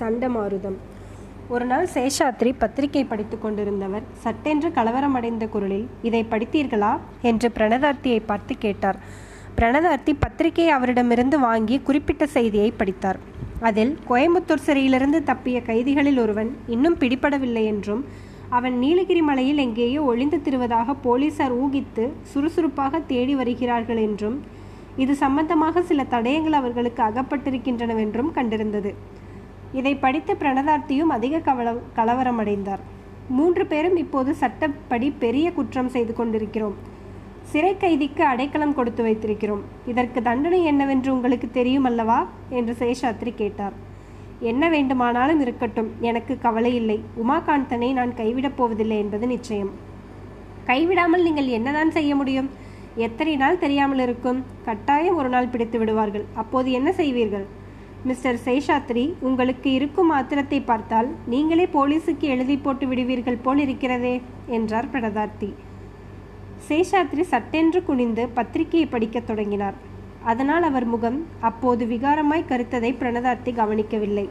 சண்டமாருதம். ஒரு நாள் சேஷாத்ரி பத்திரிகை படித்துக் கொண்டிருந்தவர் சட்டென்று கலவரமடைந்த குரலில் இதை படித்தீர்களா? என்று பிரணதார்த்தியை பார்த்து கேட்டார். பிரணதார்த்தி பத்திரிகையை அவரிடமிருந்து வாங்கி குறிப்பிட்ட செய்தியை படித்தார். அதில் கோயம்புத்தூர் சிறையிலிருந்து தப்பிய கைதிகளில் ஒருவன் இன்னும் பிடிபடவில்லை என்றும் அவன் நீலகிரி மலையில் எங்கேயோ ஒளிந்து திருவதாக போலீசார் ஊகித்து சுறுசுறுப்பாக தேடி வருகிறார்கள் என்றும் இது சம்பந்தமாக சில தடயங்கள் அவர்களுக்கு அகப்பட்டிருக்கின்றனவென்றும் கண்டிருந்தது. இதை படித்த பிரணதார்த்தியும் அதிக கவல கலவரமடைந்தார். மூன்று பேரும் இப்போது சட்டப்படி பெரிய குற்றம் செய்து கொண்டிருக்கிறோம். சிறை கைதிக்கு அடைக்கலம் கொடுத்து வைத்திருக்கிறோம். இதற்கு தண்டனை என்னவென்று உங்களுக்கு தெரியும் அல்லவா என்று சேஷாத்ரி கேட்டார். என்ன வேண்டுமானாலும் இருக்கட்டும் எனக்கு கவலை இல்லை. உமாகாந்தனை நான் கைவிடப் போவதில்லை என்பது நிச்சயம். கைவிடாமல் நீங்கள் என்னதான் செய்ய முடியும்? எத்தனை நாள் தெரியாமல் இருக்கும் கட்டாயம் ஒரு நாள் பிடித்து விடுவார்கள். அப்போது என்ன செய்வீர்கள்? மிஸ்டர் சேஷாத்ரி உங்களுக்கு இருக்கும் ஆத்திரத்தை பார்த்தால் நீங்களே போலீஸுக்கு எழுதி போட்டு விடுவீர்கள் போல் இருக்கிறதே என்றார் பிரதார்த்தி. சேஷாத்ரி சட்டென்று குனிந்து பத்திரிகையை படிக்கத் தொடங்கினார். அதனால் அவர் முகம் அப்போது விகாரமாய் கருத்ததை பிரணதார்த்தி கவனிக்கவில்லை.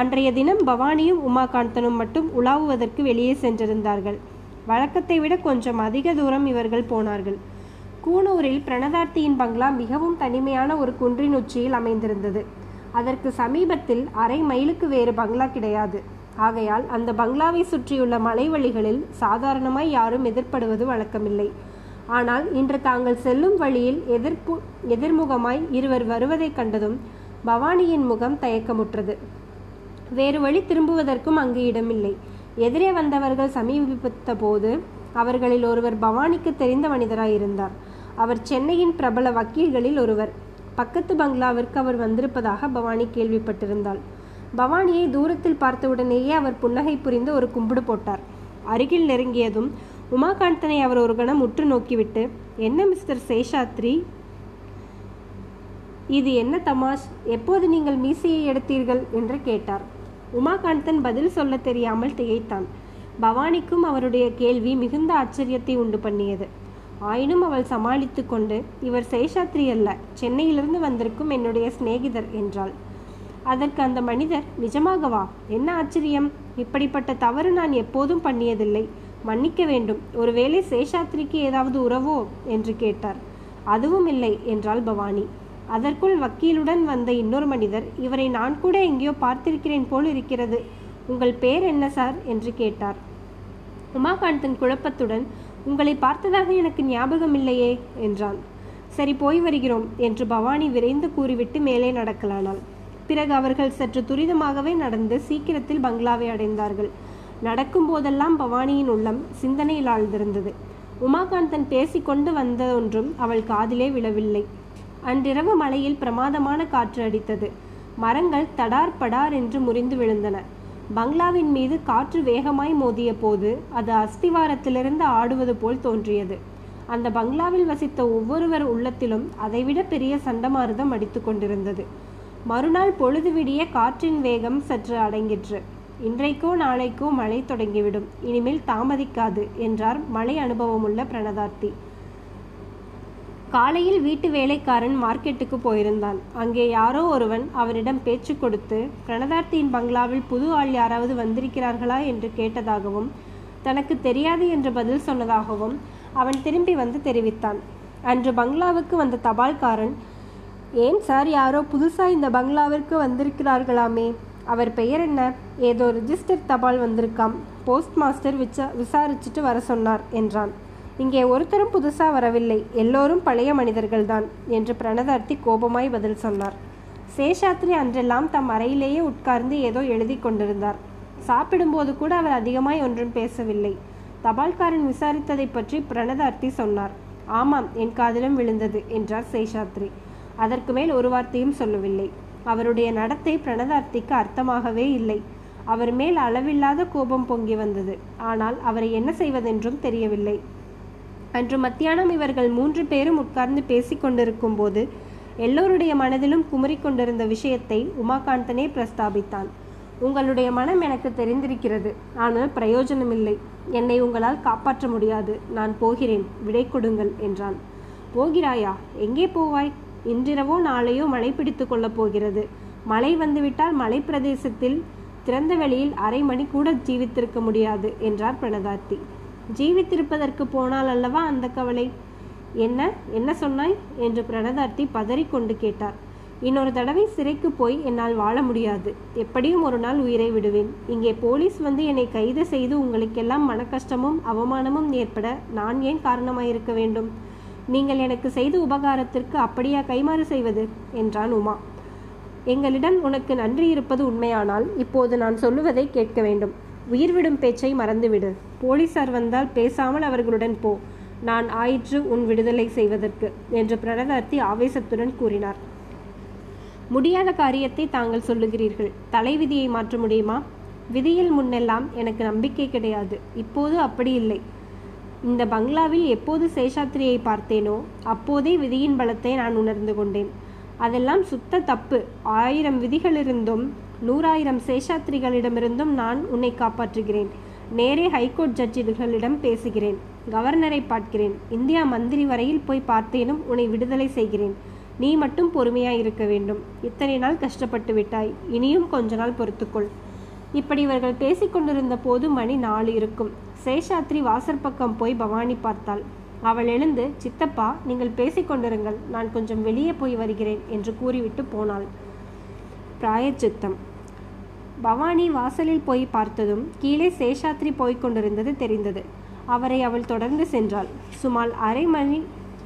அன்றைய தினம் பவானியும் உமாகாந்தனும் மட்டும் உலாவுவதற்கு வெளியே சென்றிருந்தார்கள். வழக்கத்தை விட கொஞ்சம் அதிக தூரம் இவர்கள் போனார்கள். கூனூரில் பிரணதார்த்தியின் பங்களா மிகவும் தனிமையான ஒரு குன்றின் உச்சியில் அமைந்திருந்தது. அதற்கு சமீபத்தில் அரை மைலுக்கு வேறு பங்களா கிடையாது. ஆகையால் அந்த பங்களாவை சுற்றியுள்ள மலைவழிகளில் சாதாரணமாய் யாரும் எதிர்ப்படுவது வழக்கமில்லை. ஆனால் இன்று தாங்கள் செல்லும் வழியில் எதிர்ப்பு எதிர்முகமாய் இருவர் வருவதைக் கண்டதும் பவானியின் முகம் தயக்கமுற்றது. வேறு வழி திரும்புவதற்கும் அங்கு இடமில்லை. எதிரே வந்தவர்கள் சமீபித்த போது அவர்களில் ஒருவர் பவானிக்கு தெரிந்த மனிதராயிருந்தார். அவர் சென்னையின் பிரபல வக்கீல்களில் ஒருவர். பக்கத்து பங்களாவிற்கு அவர் வந்திருப்பதாக பவானி கேள்விப்பட்டிருந்தாள். பவானியை தூரத்தில் பார்த்தவுடனேயே அவர் புன்னகை புரிந்து ஒரு கும்பிடு போட்டார். அருகில் நெருங்கியதும் உமாகாந்தனை அவர் ஒரு கணம் உற்று நோக்கிவிட்டு என்ன மிஸ்டர் சேஷாத்ரி? இது என்ன தமாஷ்? எப்போது நீங்கள் மீசையை எடுத்தீர்கள்? என்று கேட்டார். உமாகாந்தன் பதில் சொல்ல தெரியாமல் திகைத்தான். பவானிக்கும் அவருடைய கேள்வி மிகுந்த ஆச்சரியத்தை உண்டு பண்ணியது. ஆயினும் அவள் சமாளித்து கொண்டு இவர் சேஷாத்ரி அல்ல சென்னையிலிருந்து வந்திருக்கும் என்னுடைய சிநேகிதர் என்றாள். அதற்கு அந்த மனிதர் நிஜமாகவா என்ன ஆச்சரியம்? இப்படிப்பட்ட தவறு நான் எப்போதும் பண்ணியதில்லை. மன்னிக்க வேண்டும். ஒருவேளை சேஷாத்ரிக்கு ஏதாவது உறவோ? என்று கேட்டார். அதுவும் இல்லை என்றாள் பவானி. அதற்குள் வக்கீலுடன் வந்த இன்னொரு மனிதர் இவரை நான் கூட எங்கேயோ பார்த்திருக்கிறேன் போல் இருக்கிறது. உங்கள் பேர் என்ன சார்? என்று கேட்டார். உமாகாந்தன் குழப்பத்துடன் உங்களை பார்த்ததாக எனக்கு ஞாபகம் இல்லையே என்றான். சரி போய் வருகிறோம் என்று பவானி விரைந்து கூறிவிட்டு மேலே நடக்கலானாள். பிறகு அவர்கள் சற்று துரிதமாகவே நடந்து சீக்கிரத்தில் பங்களாவை அடைந்தார்கள். நடக்கும் போதெல்லாம் பவானியின் உள்ளம் சிந்தனையில் ஆழ்ந்திருந்தது. உமாகாந்தன் பேசிக்கொண்டு வந்த ஒன்றும் அவள் காதிலே விழவில்லை. அன்றிரவு மலையில் பிரமாதமான காற்று அடித்தது. மரங்கள் தடார் படார் என்று முறிந்து விழுந்தன. பங்களாவின் மீது காற்று வேகமாய் மோதிய போது அது அஸ்திவாரத்திலிருந்து ஆடுவது போல் தோன்றியது. அந்த பங்களாவில் வசித்த ஒவ்வொருவர் உள்ளத்திலும் அதைவிட பெரிய சண்டமாரதம் அடித்து கொண்டிருந்தது. மறுநாள் பொழுது விடிய காற்றின் வேகம் சற்று அடங்கிற்று. இன்றைக்கோ நாளைக்கோ மழை தொடங்கிவிடும். இனிமேல் தாமதிக்காது என்றார் மழை அனுபவமுள்ள பிரணதார்த்தி. காலையில் வீட்டு வேலைக்காரன் மார்க்கெட்டுக்கு போயிருந்தான். அங்கே யாரோ ஒருவன் அவனிடம் பேச்சு கொடுத்து பிரணதார்த்தியின் பங்களாவில் புது ஆள் யாராவது வந்திருக்கிறார்களா? என்று கேட்டதாகவும் தனக்கு தெரியாது என்று பதில் சொன்னதாகவும் அவன் திரும்பி வந்து தெரிவித்தான். அன்று பங்களாவுக்கு வந்த தபால்காரன் ஏன் சார் யாரோ புதுசாக இந்த பங்களாவிற்கு வந்திருக்கிறார்களாமே? அவர் பெயர் என்ன? ஏதோ ரிஜிஸ்டர் தபால் வந்திருக்காம். போஸ்ட் மாஸ்டர் விசா விசாரிச்சுட்டு வர சொன்னார் என்றான். இங்கே ஒருத்தரும் புதுசாக வரவில்லை. எல்லோரும் பழைய மனிதர்கள்தான் என்று பிரணதார்த்தி கோபமாய் பதில் சொன்னார். சேஷாத்ரி அன்றெல்லாம் தம் அறையிலேயே உட்கார்ந்து ஏதோ எழுதி கொண்டிருந்தார். சாப்பிடும்போது கூட அவர் அதிகமாய் ஒன்றும் பேசவில்லை. தபால்காரன் விசாரித்ததை பற்றி பிரணதார்த்தி சொன்னார். ஆமாம் என் காதிலும் விழுந்தது என்றார் சேஷாத்ரி. அதற்கு மேல் ஒரு வார்த்தையும் சொல்லவில்லை. அவருடைய நடத்தை பிரணதார்த்திக்கு அர்த்தமாகவே இல்லை. அவர் மேல் அளவில்லாத கோபம் பொங்கி வந்தது. ஆனால் அவரை என்ன செய்வதென்றும் தெரியவில்லை. அன்று மத்தியானம் இவர்கள் மூன்று பேரும் உட்கார்ந்து பேசிக் கொண்டிருக்கும் போது எல்லோருடைய மனதிலும் குமரிக் கொண்டிருந்த விஷயத்தை உமாகாந்தனே பிரஸ்தாபித்தான். உங்களுடைய மனம் எனக்கு தெரிந்திருக்கிறது. ஆனால் பிரயோஜனமில்லை. என்னை உங்களால் காப்பாற்ற முடியாது. நான் போகிறேன். விடை கொடுங்கள் என்றான். போகிறாயா? எங்கே போவாய்? இன்றிரவோ நாளையோ மழை பிடித்து கொள்ளப் போகிறது. மழை வந்துவிட்டால் மலை பிரதேசத்தில் திறந்த வெளியில் அரை மணி கூட ஜீவித்திருக்க முடியாது என்றார் பிரணதார்த்தி. ஜீவித்திருப்பதற்கு போனால் அல்லவா அந்த கவலை? என்ன? என்ன சொன்னாய்? என்று பிரணதார்த்தி பதறிக்கொண்டு கேட்டார். இன்னொரு தடவை சிறைக்கு போய் என்னால் வாழ முடியாது. எப்படியும் ஒரு நாள் உயிரை விடுவேன். இங்கே போலீஸ் வந்து என்னை கைது செய்து உங்களுக்கெல்லாம் மனக்கஷ்டமும் அவமானமும் ஏற்பட நான் ஏன் காரணமாயிருக்க வேண்டும்? நீங்கள் எனக்கு செய்த உபகாரத்திற்கு அப்படியா கைமாறு செய்வது? என்றான் உமா. எங்களிடம் உனக்கு நன்றி இருப்பது உண்மையானால் இப்போது நான் சொல்லுவதை கேட்க வேண்டும். உயிர்விடும் பேச்சை மறந்துவிடு. போலீசார் வந்தால் பேசாமல் அவர்களுடன் போ. நான் ஆயிற்று உன் விடுதலை செய்வதற்கு என்று பிரணதார்த்தி ஆவேசத்துடன் கூறினார். முடியாத காரியத்தை தாங்கள் சொல்லுகிறீர்கள். தலைவிதியை மாற்ற முடியுமா? விதியில் முன்னெல்லாம் எனக்கு நம்பிக்கை கிடையாது. இப்போது அப்படி இல்லை. இந்த பங்களாவில் எப்போது சேஷாத்திரியை பார்த்தேனோ அப்போதே விதியின் பலத்தை நான் உணர்ந்து கொண்டேன். அதெல்லாம் சுத்த தப்பு. ஆயிரம் விதிகளிருந்தும் நூறாயிரம் சேஷாத்திரிகளிடமிருந்தும் நான் உன்னை காப்பாற்றுகிறேன். நேரே ஹைகோர்ட் ஜட்ஜிகளிடம் பேசுகிறேன். கவர்னரை பார்க்கிறேன். இந்தியா மந்திரி வரையில் போய் பார்த்தேனும் உன்னை விடுதலை செய்கிறேன். நீ மட்டும் பொறுமையாய் இருக்க வேண்டும். இத்தனை நாள் கஷ்டப்பட்டு விட்டாய். இனியும் கொஞ்ச நாள் பொறுத்துக்கொள். இப்படி இவர்கள் பேசிக்கொண்டிருந்த போது மணி நாலு இருக்கும். சேஷாத்ரி வாசற்பக்கம் போய் பவானி பார்த்தாள். அவள் எழுந்து சித்தப்பா நீங்கள் பேசிக்கொண்டிருங்கள் நான் கொஞ்சம் வெளியே போய் வருகிறேன் என்று கூறிவிட்டு போனாள். பிராயச்சித்தம். பவானி வாசலில் போய் பார்த்ததும் கீழே சேஷாத்ரி போய்க் கொண்டிருந்தது தெரிந்தது. அவரை அவள் தொடர்ந்து சென்றாள். சுமார் அரை மணி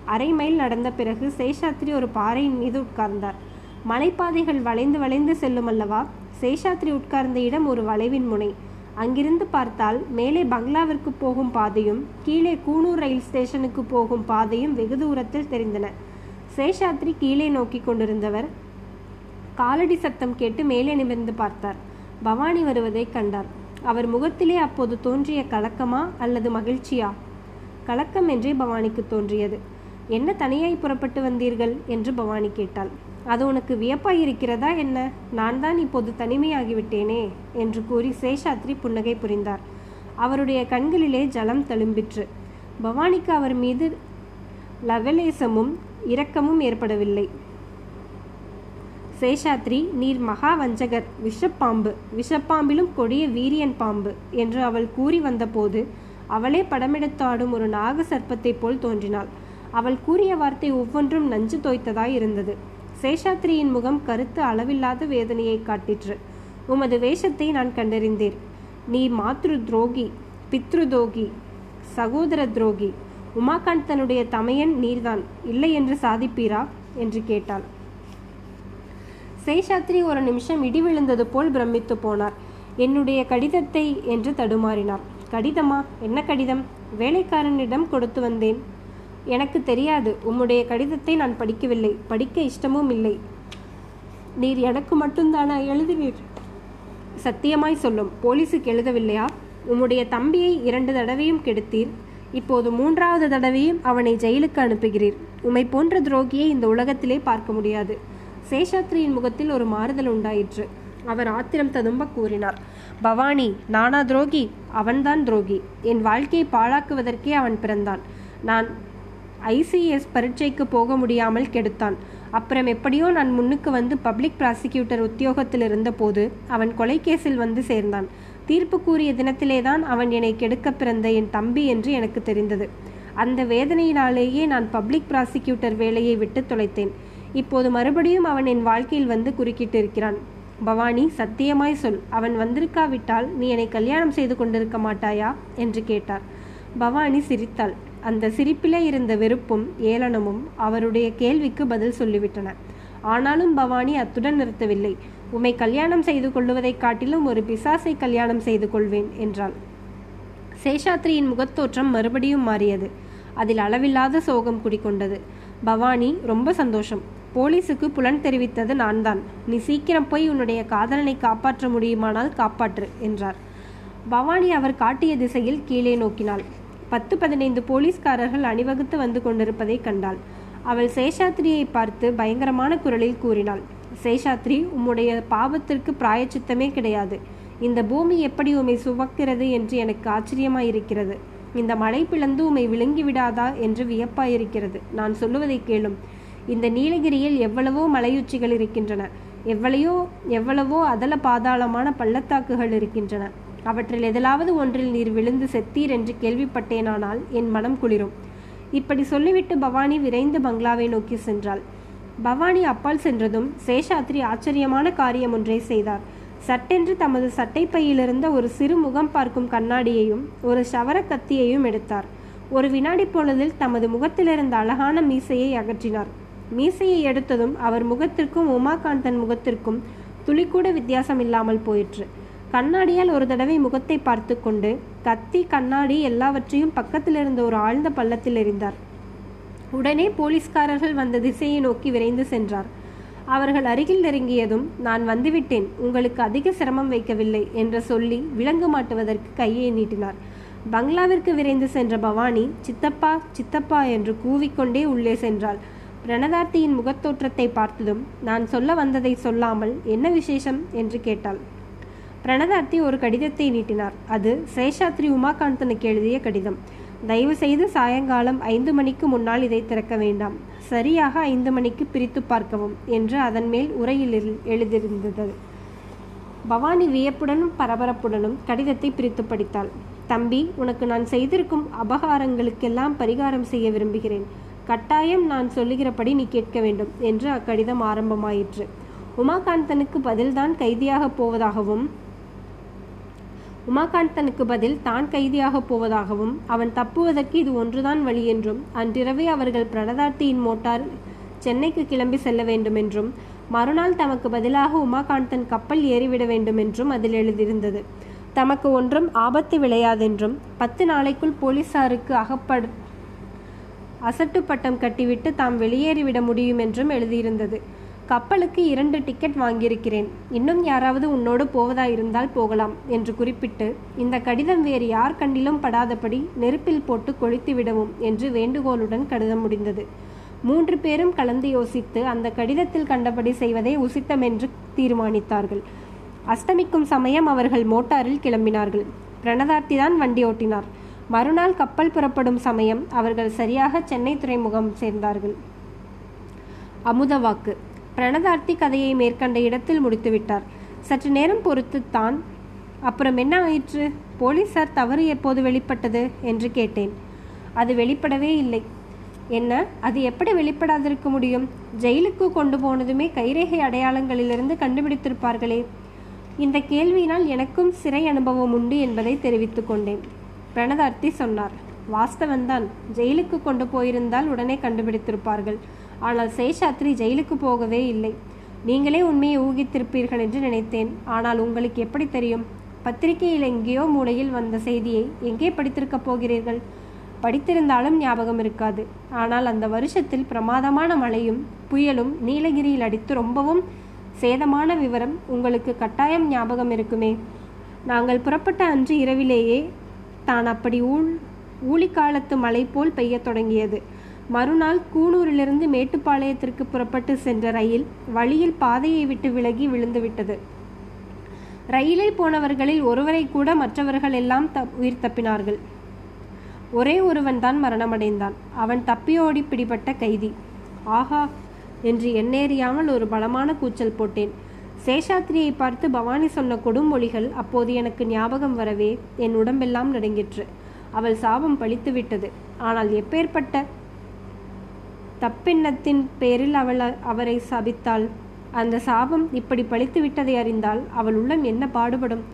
அரை மைல் நடந்த பிறகு சேஷாத்ரி ஒரு பாறையின் மீது உட்கார்ந்தார். மலைப்பாதைகள் வளைந்து வளைந்து செல்லும் அல்லவா? சேஷாத்ரி உட்கார்ந்த இடம் ஒரு வளைவின் முனை. அங்கிருந்து பார்த்தால் மேலே பங்களாவிற்கு போகும் பாதையும் கீழே கூனூர் ரயில் ஸ்டேஷனுக்கு போகும் பாதையும் வெகு தூரத்தில் தெரிந்தன. சேஷாத்ரி கீழே நோக்கி கொண்டிருந்தவர் காலடி சத்தம் கேட்டு மேலே நிமிர்ந்து பார்த்தார். பவானி வருவதைக் கண்டார். அவர் முகத்திலே அப்போது தோன்றிய கலக்கமா அல்லது மகிழ்ச்சியா? கலக்கம் என்றே பவானிக்கு தோன்றியது. என்ன தனியாய் புறப்பட்டு வந்தீர்கள்? என்று பவானி கேட்டாள். அது உனக்கு வியப்பாய் இருக்கிறதா என்ன? நான் தான் இப்போது தனிமையாகிவிட்டேனே என்று கூறி சேஷாத்ரி புன்னகை புரிந்தார். அவருடைய கண்களிலே ஜலம் தழும்பிற்று பவானிக்கு அவர் மீது லவலேசமும் இரக்கமும் ஏற்படவில்லை. சேஷாத்ரி நீர் மகா வஞ்சகர் விஷப்பாம்பு. விஷப்பாம்பிலும் கொடிய வீரியன் பாம்பு என்று அவள் கூறி வந்தபோது அவளே படமெடுத்தாடும் ஒரு நாக சர்ப்பத்தைப் போல் தோன்றினாள். அவள் கூறிய வார்த்தை ஒவ்வொன்றும் நஞ்சு தோய்த்ததாய் இருந்தது. சேஷாத்ரியின் முகம் கருத்து அளவில்லாத வேதனையை காட்டிற்று. உமது வேஷத்தை நான் கண்டறிந்தேன். நீ மாத்ரு துரோகி பித்ரு துரோகி சகோதர துரோகி. உமாகாந்த் தன்னுடைய தமையன் நீர்தான். இல்லை என்று சாதிப்பீரா? என்று கேட்டாள். சேஷாத்ரி ஒரு நிமிஷம் இடி விழுந்தது போல் பிரமித்து போனார். என்னுடைய கடிதத்தை என்று தடுமாறினார். கடிதமா? என்ன கடிதம்? வேலைக்காரனிடம் கொடுத்து வந்தேன். எனக்கு தெரியாது. உம்முடைய கடிதத்தை நான் படிக்கவில்லை. படிக்க இஷ்டமும் இல்லை. நீர் எனக்கு மட்டும்தானா எழுதினீர் சத்தியமாய் சொல்லும். போலீஸுக்கு எழுதவில்லையா? உம்முடைய தம்பியை இரண்டு தடவையும் கெடுத்தீர். இப்போது மூன்றாவது தடவையும் அவனை ஜெயிலுக்கு அனுப்புகிறீர். உம்மை போன்ற துரோகியை இந்த உலகத்திலே பார்க்க முடியாது. சேஷாத்ரியின் முகத்தில் ஒரு மாறுதல் உண்டாயிற்று. அவர் ஆத்திரம் ததும்ப கூறினார். பவானி நானா துரோகி? அவன்தான் துரோகி. என் வாழ்க்கையை பாழாக்குவதற்கே அவன் பிறந்தான். நான் ஐசிஎஸ் பரீட்சைக்கு போக முடியாமல் கெடுத்தான். அப்புறம் எப்படியோ நான் முன்னுக்கு வந்து பப்ளிக் ப்ராசிக்யூட்டர் உத்தியோகத்தில் இருந்தபோது அவன் கொலைக்கேசில் வந்து சேர்ந்தான். தீர்ப்பு கூறிய தினத்திலேதான் அவன் என்னை கெடுக்க பிறந்த என் தம்பி என்று எனக்கு தெரிந்தது. அந்த வேதனையினாலேயே நான் பப்ளிக் ப்ராசிக்யூட்டர் வேலையை விட்டு தொலைத்தேன். இப்போது மறுபடியும் அவன் என் வாழ்க்கையில் வந்து குறுக்கிட்டு இருக்கிறான் பவானி சத்தியமாய் சொல். அவன் வந்திருக்காவிட்டால் நீ என்னை கல்யாணம் செய்து கொண்டிருக்க மாட்டாயா? என்று கேட்டார். பவானி சிரித்தாள். அந்த சிரிப்பிலே இருந்த வெறுப்பும் ஏளனமும் அவருடைய கேள்விக்கு பதில் சொல்லிவிட்டன. ஆனாலும் பவானி அத்துடன் நிறுத்தவில்லை. உம்மை கல்யாணம் செய்து கொள்ளுவதைக் காட்டிலும் ஒரு பிசாசை கல்யாணம் செய்து கொள்வேன் என்றாள். சேஷாத்ரியின் முகத்தோற்றம் மறுபடியும் மாறியது. அதில் அளவில்லாத சோகம் குடிக்கொண்டது பவானி ரொம்ப சந்தோஷம். போலீஸுக்கு புலன் தெரிவித்தது நான் தான் நீ சீக்கிரம் போய் உன்னுடைய காதலனை காப்பாற்ற முடியுமானால் காப்பாற்று என்றார். பவானி அவர் காட்டிய திசையில் கீழே நோக்கினாள். பத்து பதினைந்து போலீஸ்காரர்கள் அணிவகுத்து வந்து கொண்டிருப்பதை கண்டாள். அவள் சேஷாத்ரியை பார்த்து பயங்கரமான குரலில் கூறினாள் சேஷாத்ரி உம்முடைய பாவத்திற்கு பிராயச்சித்தமே கிடையாது. இந்த பூமி எப்படி உம்மை சுமக்கிறது என்று எனக்கு ஆச்சரியமாயிருக்கிறது. இந்த மழை பிளந்து உம்மை விழுங்கி விடாதா என்று வியப்பாயிருக்கிறது. நான் சொல்லுவதை கேளும். இந்த நீலகிரியில் எவ்வளவோ மலையுச்சிகள் இருக்கின்றன. எவ்வளையோ எவ்வளவோ அதல பாதாளமான பள்ளத்தாக்குகள் இருக்கின்றன. அவற்றில் எதிலாவது ஒன்றில் நீர் விழுந்து செத்தீர் என்று கேள்விப்பட்டேனானால் என் மனம் குளிரும். இப்படி சொல்லிவிட்டு பவானி விரைந்து பங்களாவை நோக்கி சென்றாள். பவானி அப்பால் சென்றதும் சேஷாத்ரி ஆச்சரியமான காரியம் ஒன்றை செய்தார். சட்டென்று தமது சட்டைப்பையிலிருந்த ஒரு சிறு முகம் பார்க்கும் கண்ணாடியையும் ஒரு சவர கத்தியையும் எடுத்தார். ஒரு வினாடி பொழுதில் தமது முகத்திலிருந்த அழகான மீசையை அகற்றினார். மீசையை எடுத்ததும் அவர் முகத்திற்கும் உமாகாந்தன் முகத்திற்கும் துளிக்கூட வித்தியாசம் இல்லாமல் போயிற்று. கண்ணாடியால் ஒரு தடவை முகத்தை பார்த்து கொண்டு கத்தி கண்ணாடி எல்லாவற்றையும் பக்கத்தில் இருந்த ஒரு ஆழ்ந்த பள்ளத்தில் எறிந்தார். உடனே போலீஸ்காரர்கள் வந்த திசையை நோக்கி விரைந்து சென்றார். அவர்கள் அருகில் நெருங்கியதும் நான் வந்துவிட்டேன். உங்களுக்கு அதிக சிரமம் வைக்கவில்லை என்று சொல்லி விலங்கு மாட்டுவதற்கு கையை நீட்டினார். பங்களாவிற்கு விரைந்து சென்ற பவானி சித்தப்பா சித்தப்பா என்று கூவிக்கொண்டே உள்ளே சென்றாள். பிரணதார்த்தியின் முகத்தோற்றத்தை பார்த்ததும் நான் சொல்ல வந்ததை சொல்லாமல் என்ன விசேஷம்? என்று கேட்டாள். பிரணதார்த்தி ஒரு கடிதத்தை நீட்டினார். அது சேஷாத்ரி உமாகாந்தனுக்கு எழுதிய கடிதம். தயவு செய்து சாயங்காலம் ஐந்து மணிக்கு முன்னால் இதை திறக்க வேண்டாம். சரியாக ஐந்து மணிக்கு பிரித்து பார்க்கவும் என்று அதன் மேல் உரையில் எழுதியிருந்தது. பவானி வியப்புடனும் பரபரப்புடனும் கடிதத்தை பிரித்து படித்தாள். தம்பி உனக்கு நான் செய்திருக்கும் அபகாரங்களுக்கெல்லாம் பரிகாரம் செய்ய விரும்புகிறேன். கட்டாயம் நான் சொல்லுகிறபடி நீ கேட்க வேண்டும் என்று அக்கடிதம் ஆரம்பமாயிற்று. உமாகாந்தனுக்கு பதில்தான் கைதியாக போவதாகவும் உமாகாந்தனுக்கு பதில் தான் கைதியாக போவதாகவும் அவன் தப்புவதற்கு இது ஒன்றுதான் வழி என்றும் அன்றிரவே அவர்கள் பிரணதார்த்தியின் மோட்டார் சென்னைக்கு கிளம்பி செல்ல வேண்டும் என்றும் மறுநாள் தமக்கு பதிலாக உமாகாந்தன் கப்பல் ஏறிவிட வேண்டும் என்றும் அதில் எழுதியிருந்தது. தமக்கு ஒன்றும் ஆபத்து விளையாதென்றும் பத்து நாளைக்குள் போலீசாருக்கு அகப்பட அசட்டு பட்டம் கட்டிவிட்டு தாம் வெளியேறிவிட முடியும் என்றும் எழுதியிருந்தது. கப்பலுக்கு இரண்டு டிக்கெட் வாங்கியிருக்கிறேன். இன்னும் யாராவது உன்னோடு போவதா இருந்தால் போகலாம் என்று குறிப்பிட்டு இந்த கடிதம் வேறு யார் கண்ணிலும் படாதபடி நெருப்பில் போட்டு கொளுத்து விடவும் என்று வேண்டுகோளுடன் கடிதம் முடிந்தது. மூன்று பேரும் கலந்து யோசித்து அந்த கடிதத்தில் கண்டபடி செய்வதே உசித்தம் என்று தீர்மானித்தார்கள். அஸ்தமிக்கும் சமயம் அவர்கள் மோட்டாரில் கிளம்பினார்கள். பிரணதார்த்தி தான் வண்டி ஓட்டினார். மறுநாள் கப்பல் புறப்படும் சமயம் அவர்கள் சரியாக சென்னை துறைமுகம் சேர்ந்தார்கள். அமுதவாக்கு. பிரணதார்த்தி கதையை மேற்கண்ட இடத்தில் முடித்துவிட்டார். சற்று நேரம் பொறுத்து தான் அப்புறம் என்ன ஆயிற்று? போலீசார் தவறு எப்போது வெளிப்பட்டது என்று கேட்டேன். அது வெளிப்படவே இல்லை. என்ன? அது எப்படி வெளிப்படாதிருக்க முடியும்? ஜெயிலுக்கு கொண்டு போனதுமே கைரேகை அடையாளங்களிலிருந்து கண்டுபிடித்திருப்பார்களே. இந்த கேள்வியினால் எனக்கும் சிறை அனுபவம் உண்டு என்பதை தெரிவித்துக் கொண்டேன். பிரணதார்த்தி சொன்னார். வாஸ்தவன்தான் ஜெயிலுக்கு கொண்டு போயிருந்தால் உடனே கண்டுபிடித்திருப்பார்கள். ஆனால் சேஷாத்ரி ஜெயிலுக்கு போகவே இல்லை. நீங்களே உண்மையை ஊகித்திருப்பீர்கள் என்று நினைத்தேன். ஆனால் உங்களுக்கு எப்படி தெரியும்? பத்திரிகையில் எங்கேயோ மூலையில் வந்த செய்தியை எங்கே படித்திருக்கப் போகிறீர்கள்? படித்திருந்தாலும் ஞாபகம் இருக்காது. ஆனால் அந்த வருஷத்தில் பிரமாதமான மழையும் புயலும் நீலகிரியில் அடித்து ரொம்பவும் சேதமான விவரம் உங்களுக்கு கட்டாயம் ஞாபகம் இருக்குமே? நாங்கள் புறப்பட்ட அன்று இரவிலேயே தான் அப்படி ஊழ் ஊழிக்காலத்து மழை போல் பெய்யத் தொடங்கியது. மறுநாள் கூனூரிலிருந்து மேட்டுப்பாளையத்திற்கு புறப்பட்டு சென்ற ரயில் வழியில் பாதையை விட்டு விலகி விழுந்துவிட்டது ரயிலில் போனவர்களில் ஒருவரை கூட மற்றவர்கள் எல்லாம் த உயிர் தப்பினார்கள். ஒரே ஒருவன் தான் மரணமடைந்தான். அவன் தப்பியோடி பிடிபட்ட கைதி. ஆஹா! என்று எண்ணேறியாமல் ஒரு பலமான கூச்சல் போட்டேன். சேஷாத்திரியை பார்த்து பவானி சொன்ன கொடுமொழிகள் அப்போது எனக்கு ஞாபகம் வரவே என் உடம்பெல்லாம் நடுங்கிற்று. அவள் சாபம் பழித்து விட்டது ஆனால் எப்பேற்பட்ட தப்பெண்ணத்தின் பேரில் அவள் அவரை சபித்தாள். அந்த சாபம் இப்படி பழித்து விட்டதை அறிந்தால் அவள் உள்ளம் என்ன பாடுபடும்?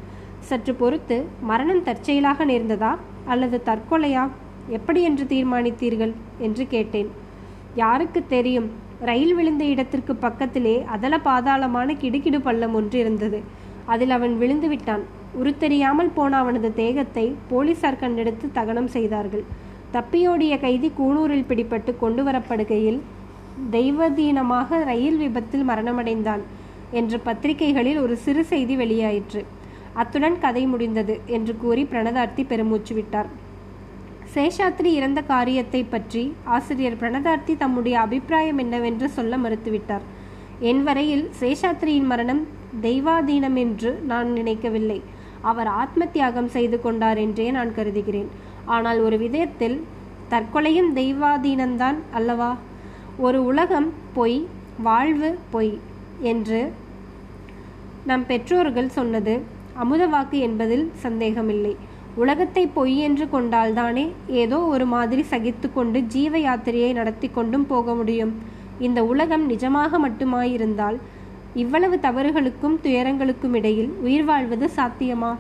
சற்று பொறுத்து மரணம் தற்செயலாக நேர்ந்ததா? அல்லது தற்கொலையா? எப்படி என்று தீர்மானித்தீர்கள்? என்று கேட்டேன். யாருக்கு தெரியும்? ரயில் விழுந்த இடத்திற்கு பக்கத்திலே அதல பாதாளமான கிடுகிடு பள்ளம் ஒன்று இருந்தது அதில் அவன் விழுந்து விட்டான். உருத்தெரியாமல் போன அவனது தேகத்தை போலீசார் கண்டெடுத்து தகனம் செய்தார்கள். தப்பியோடிய கைதி கூனூரில் பிடிபட்டு கொண்டு வரப்படுகையில் தெய்வதீனமாக ரயில் விபத்தில் மரணமடைந்தான் என்று பத்திரிகைகளில் ஒரு சிறு செய்தி வெளியாயிற்று. அத்துடன் கதை முடிந்தது என்று கூறி பிரணதார்த்தி பெருமூச்சு விட்டார். சேஷாத்ரி இறந்த காரியத்தை பற்றி ஆசிரியர் பிரணதார்த்தி தம்முடைய அபிப்பிராயம் என்னவென்று சொல்ல மறுத்துவிட்டார். என் வரையில் சேஷாத்ரியின் மரணம் தெய்வாதீனம் என்று நான் நினைக்கவில்லை. அவர் ஆத்ம தியாகம் செய்து கொண்டார் என்றே நான் கருதுகிறேன். ஆனால் ஒரு விதத்தில் தற்கொலையும் தெய்வாதீனம்தான் அல்லவா? ஒரு உலகம் பொய் வாழ்வு பொய் என்று நம் பெற்றோர்கள் சொன்னது அமுத வாக்கு என்பதில் சந்தேகமில்லை. உலகத்தை பொய் என்று கொண்டால்தானே ஏதோ ஒரு மாதிரி சகித்து கொண்டு ஜீவ யாத்திரையை நடத்தி கொண்டும் போக முடியும். இந்த உலகம் நிஜமாக மட்டுமாயிருந்தால் இவ்வளவு தவறுகளுக்கும் துயரங்களுக்கும் இடையில் உயிர் வாழ்வது சாத்தியமா?